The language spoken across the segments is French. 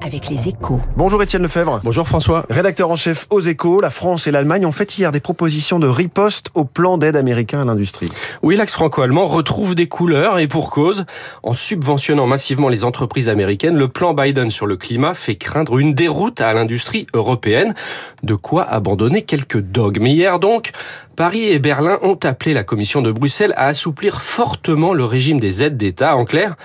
avec les échos. Bonjour Étienne Lefebvre. Bonjour François. Rédacteur en chef aux échos, la France et l'Allemagne ont fait hier des propositions de riposte au plan d'aide américain à l'industrie. Oui, l'axe franco-allemand retrouve des couleurs et pour cause. En subventionnant massivement les entreprises américaines, le plan Biden sur le climat fait craindre une déroute à l'industrie européenne. De quoi abandonner quelques dogmes. Hier donc, Paris et Berlin ont appelé la Commission de Bruxelles à assouplir fortement le régime des aides d'État. En clair,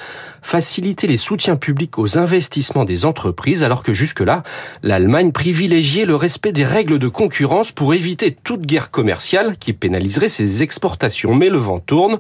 faciliter les soutiens publics aux investissements des entreprises, alors que jusque-là, l'Allemagne privilégiait le respect des règles de concurrence pour éviter toute guerre commerciale qui pénaliserait ses exportations. Mais le vent tourne.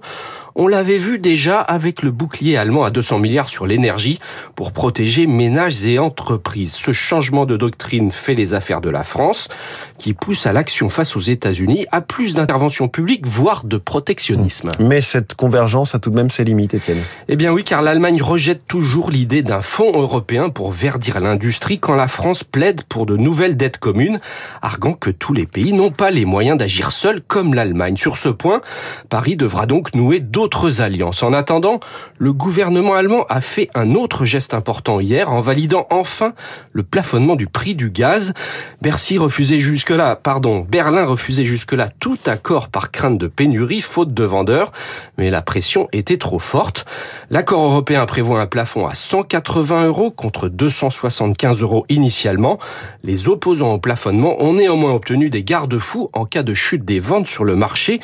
On l'avait vu déjà avec le bouclier allemand à 200 milliards sur l'énergie pour protéger ménages et entreprises. Ce changement de doctrine fait les affaires de la France, qui pousse à l'action face aux États-Unis à plus d'intervention publique, voire de protectionnisme. Mais cette convergence a tout de même ses limites, Étienne. Eh bien oui, car l'Allemagne rejette toujours l'idée d'un fonds européen pour verdir l'industrie quand la France plaide pour de nouvelles dettes communes, arguant que tous les pays n'ont pas les moyens d'agir seuls comme l'Allemagne. Sur ce point, Paris devra donc nouer d'autres alliances. En attendant, le gouvernement allemand a fait un autre geste important hier en validant enfin le plafonnement du prix du gaz. Bercy refusait jusque-là, pardon, Berlin refusait jusque-là tout accord par crainte de pénurie, faute de vendeurs, mais la pression était trop forte. L'accord européen prévoit un plafond à 180 euros contre 275 euros initialement. Les opposants au plafonnement ont néanmoins obtenu des garde-fous en cas de chute des ventes sur le marché.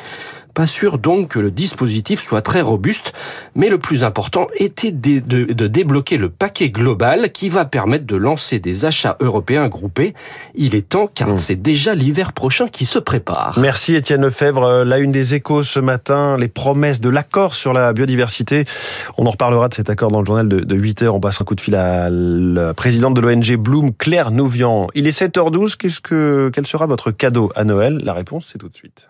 Pas sûr donc que le dispositif soit très robuste, mais le plus important était de, de, de, débloquer le paquet global qui va permettre de lancer des achats européens groupés. Il est temps car mmh. c'est déjà l'hiver prochain qui se prépare. Merci Étienne Lefebvre. La une des échos ce matin, les promesses de l'accord sur la biodiversité. On en reparlera de cet accord dans le journal de, de 8 heures. On passe un coup de fil à la présidente de l'ONG Bloom, Claire Nouvian. Il est 7h12. Qu'est-ce que, quel sera votre cadeau à Noël? La réponse, c'est tout de suite.